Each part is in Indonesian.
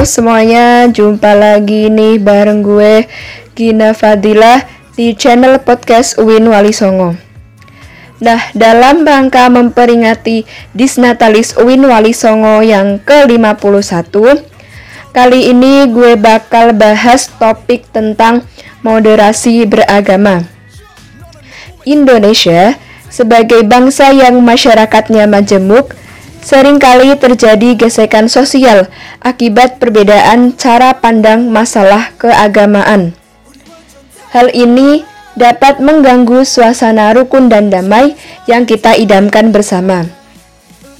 Semuanya, jumpa lagi nih bareng gue Gina Fadilah di channel podcast Uwin Wali Songo. Nah, dalam rangka memperingati Disnatalis Uwin Wali Songo yang ke-51, kali ini gue bakal bahas topik tentang moderasi beragama. Indonesia sebagai bangsa yang masyarakatnya majemuk, sering kali terjadi gesekan sosial akibat perbedaan cara pandang masalah keagamaan. Hal ini dapat mengganggu suasana rukun dan damai yang kita idamkan bersama.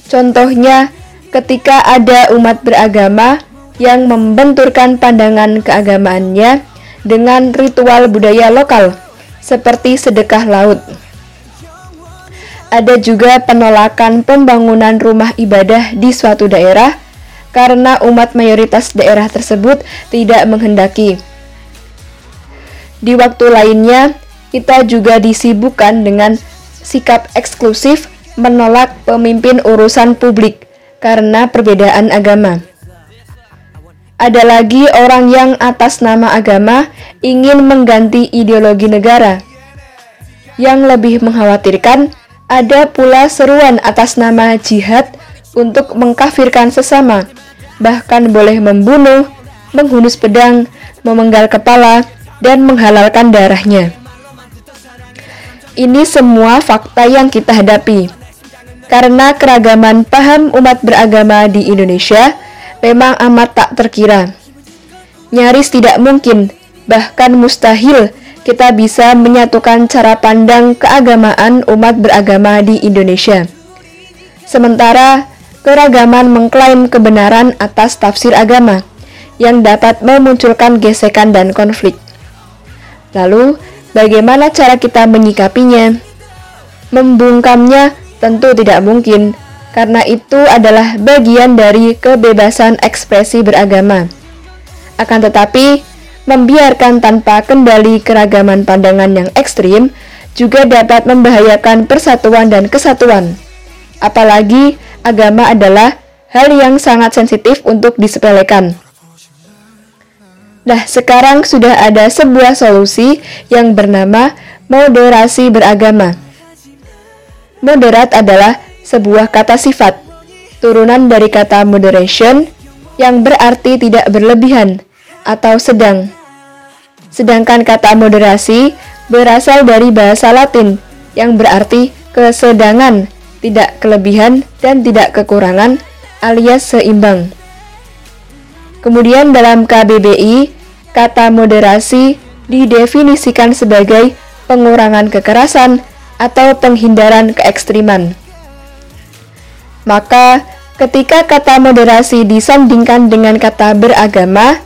Contohnya, ketika ada umat beragama yang membenturkan pandangan keagamaannya dengan ritual budaya lokal, seperti sedekah laut. Ada juga penolakan pembangunan rumah ibadah di suatu daerah karena umat mayoritas daerah tersebut tidak menghendaki. Di waktu lainnya, kita juga disibukkan dengan sikap eksklusif menolak pemimpin urusan publik karena perbedaan agama. Ada lagi orang yang atas nama agama ingin mengganti ideologi negara. Yang lebih mengkhawatirkan, ada pula seruan atas nama jihad untuk mengkafirkan sesama, bahkan boleh membunuh, menghunus pedang, memenggal kepala, dan menghalalkan darahnya. Ini semua fakta yang kita hadapi. Karena keragaman paham umat beragama di Indonesia memang amat tak terkira. Nyaris tidak mungkin, bahkan mustahil kita bisa menyatukan cara pandang keagamaan umat beragama di Indonesia. Sementara keragaman mengklaim kebenaran atas tafsir agama yang dapat memunculkan gesekan dan konflik. Lalu, bagaimana cara kita menyikapinya? Membungkamnya tentu tidak mungkin, karena itu adalah bagian dari kebebasan ekspresi beragama. Akan tetapi, membiarkan tanpa kendali keragaman pandangan yang ekstrim juga dapat membahayakan persatuan dan kesatuan. Apalagi agama adalah hal yang sangat sensitif untuk disepelekan. Nah, sekarang sudah ada sebuah solusi yang bernama moderasi beragama. Moderat adalah sebuah kata sifat, turunan dari kata moderation yang berarti tidak berlebihan atau sedang. Sedangkan kata moderasi berasal dari bahasa Latin yang berarti kesedangan, tidak kelebihan dan tidak kekurangan alias seimbang. Kemudian dalam KBBI, kata moderasi didefinisikan sebagai pengurangan kekerasan atau penghindaran keekstriman. Maka, ketika kata moderasi disandingkan dengan kata beragama,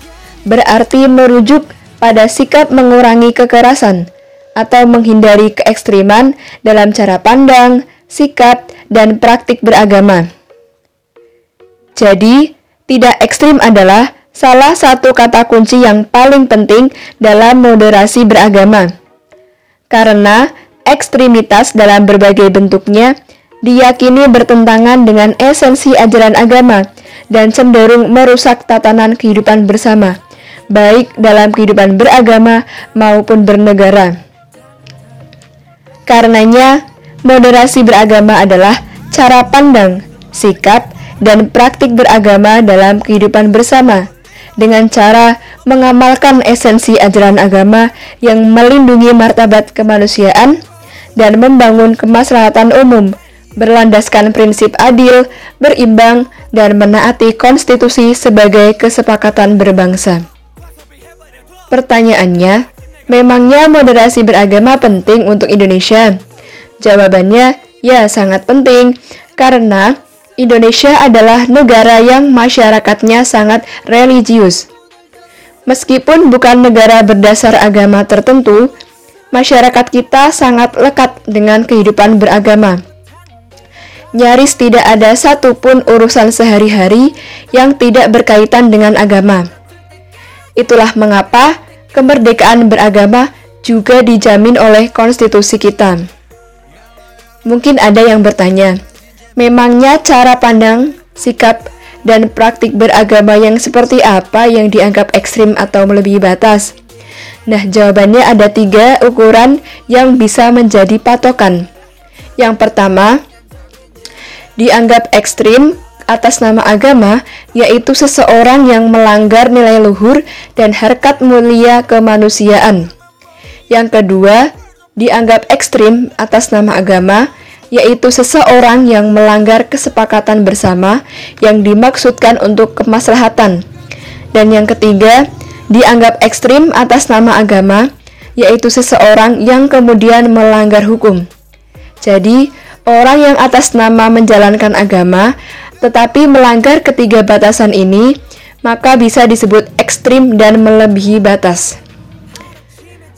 berarti merujuk pada sikap mengurangi kekerasan atau menghindari keekstriman dalam cara pandang, sikap, dan praktik beragama. Jadi, tidak ekstrim adalah salah satu kata kunci yang paling penting dalam moderasi beragama. Karena ekstremitas dalam berbagai bentuknya diyakini bertentangan dengan esensi ajaran agama dan cenderung merusak tatanan kehidupan bersama baik dalam kehidupan beragama maupun bernegara. Karenanya, moderasi beragama adalah cara pandang, sikap, dan praktik beragama dalam kehidupan bersama dengan cara mengamalkan esensi ajaran agama yang melindungi martabat kemanusiaan dan membangun kemaslahatan umum berlandaskan prinsip adil, berimbang, dan menaati konstitusi sebagai kesepakatan berbangsa. Pertanyaannya, memangnya moderasi beragama penting untuk Indonesia? Jawabannya, ya sangat penting, karena Indonesia adalah negara yang masyarakatnya sangat religius. Meskipun bukan negara berdasar agama tertentu, masyarakat kita sangat lekat dengan kehidupan beragama. Nyaris tidak ada satupun urusan sehari-hari yang tidak berkaitan dengan agama. Itulah mengapa kemerdekaan beragama juga dijamin oleh konstitusi kita. Mungkin ada yang bertanya, memangnya cara pandang, sikap, dan praktik beragama yang seperti apa yang dianggap ekstrim atau melebihi batas? Nah, jawabannya ada tiga ukuran yang bisa menjadi patokan. Yang pertama, dianggap ekstrim atas nama agama, yaitu seseorang yang melanggar nilai luhur dan harkat mulia kemanusiaan. Yang kedua, dianggap ekstrim atas nama agama, yaitu seseorang yang melanggar kesepakatan bersama yang dimaksudkan untuk kemaslahatan. Dan yang ketiga, dianggap ekstrim atas nama agama, yaitu seseorang yang kemudian melanggar hukum. Jadi, orang yang atas nama menjalankan agama tetapi melanggar ketiga batasan ini, maka bisa disebut ekstrim dan melebihi batas.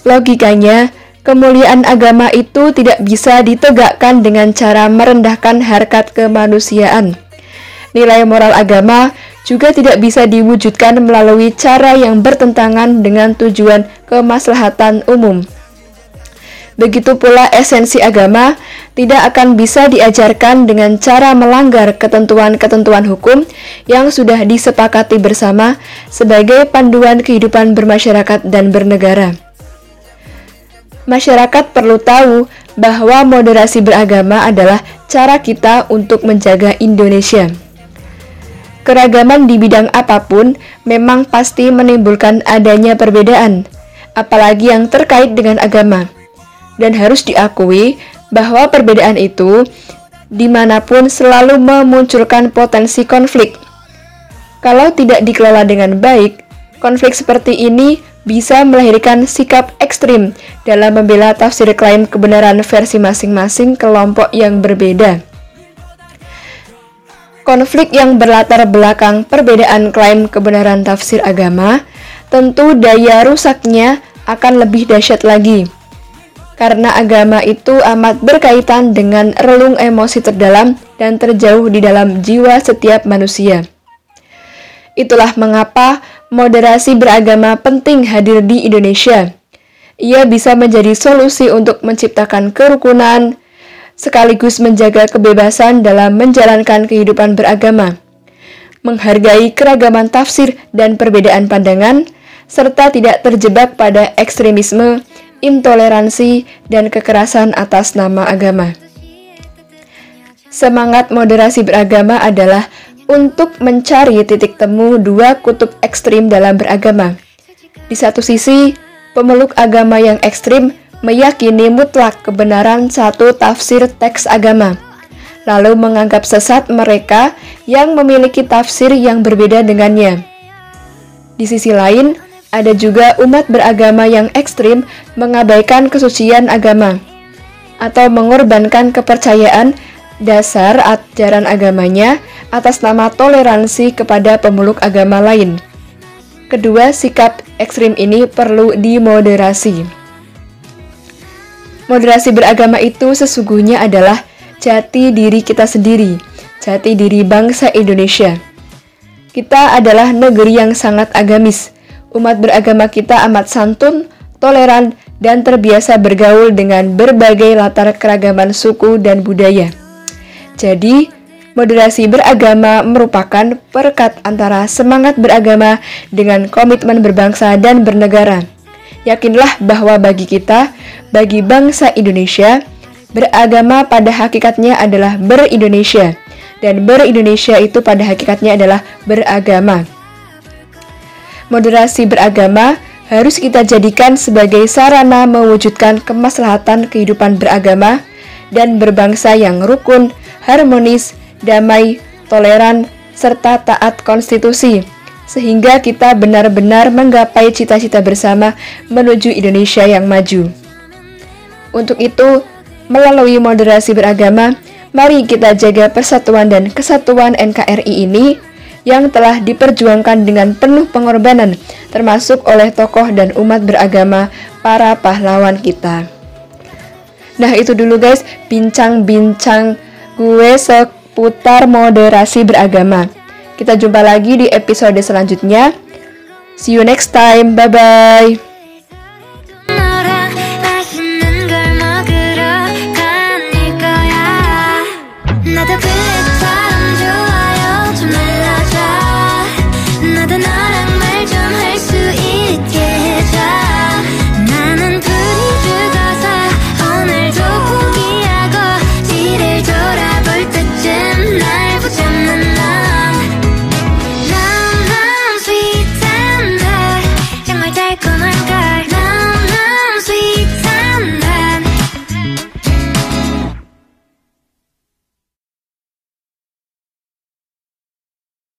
Logikanya, kemuliaan agama itu tidak bisa ditegakkan dengan cara merendahkan harkat kemanusiaan. Nilai moral agama juga tidak bisa diwujudkan melalui cara yang bertentangan dengan tujuan kemaslahatan umum. Begitu pula esensi agama tidak akan bisa diajarkan dengan cara melanggar ketentuan-ketentuan hukum yang sudah disepakati bersama sebagai panduan kehidupan bermasyarakat dan bernegara. Masyarakat perlu tahu bahwa moderasi beragama adalah cara kita untuk menjaga Indonesia. Keragaman di bidang apa pun memang pasti menimbulkan adanya perbedaan, apalagi yang terkait dengan agama dan harus diakui bahwa perbedaan itu di mana pun selalu memunculkan potensi konflik. Kalau tidak dikelola dengan baik, konflik seperti ini bisa melahirkan sikap ekstrim dalam membela tafsir klaim kebenaran versi masing-masing kelompok yang berbeda. Konflik yang berlatar belakang perbedaan klaim kebenaran tafsir agama, tentu daya rusaknya akan lebih dahsyat lagi karena agama itu amat berkaitan dengan relung emosi terdalam dan terjauh di dalam jiwa setiap manusia. Itulah mengapa moderasi beragama penting hadir di Indonesia. Ia bisa menjadi solusi untuk menciptakan kerukunan, sekaligus menjaga kebebasan dalam menjalankan kehidupan beragama, menghargai keragaman tafsir dan perbedaan pandangan, serta tidak terjebak pada ekstremisme intoleransi, dan kekerasan atas nama agama. Semangat moderasi beragama adalah untuk mencari titik temu dua kutub ekstrim dalam beragama. Di satu sisi, pemeluk agama yang ekstrim meyakini mutlak kebenaran satu tafsir teks agama, lalu menganggap sesat mereka yang memiliki tafsir yang berbeda dengannya. Di sisi lain, ada juga umat beragama yang ekstrim mengabaikan kesucian agama atau mengorbankan kepercayaan dasar ajaran agamanya atas nama toleransi kepada pemeluk agama lain. Kedua sikap ekstrim ini perlu dimoderasi. Moderasi beragama itu sesungguhnya adalah jati diri kita sendiri, jati diri bangsa Indonesia. Kita adalah negeri yang sangat agamis, umat beragama kita amat santun, toleran, dan terbiasa bergaul dengan berbagai latar keragaman suku dan budaya. Jadi, moderasi beragama merupakan perekat antara semangat beragama dengan komitmen berbangsa dan bernegara. Yakinlah bahwa bagi kita, bagi bangsa Indonesia, beragama pada hakikatnya adalah ber-Indonesia, dan ber-Indonesia itu pada hakikatnya adalah beragama moderasi beragama harus kita jadikan sebagai sarana mewujudkan kemaslahatan kehidupan beragama dan berbangsa yang rukun, harmonis, damai, toleran, serta taat konstitusi, sehingga kita benar-benar menggapai cita-cita bersama menuju Indonesia yang maju. Untuk itu, melalui moderasi beragama, mari kita jaga persatuan dan kesatuan NKRI ini yang telah diperjuangkan dengan penuh pengorbanan, termasuk oleh tokoh dan umat beragama para pahlawan kita. Nah, itu dulu guys, bincang-bincang gue seputar moderasi beragama. Kita jumpa lagi di episode selanjutnya. See you next time. Bye bye.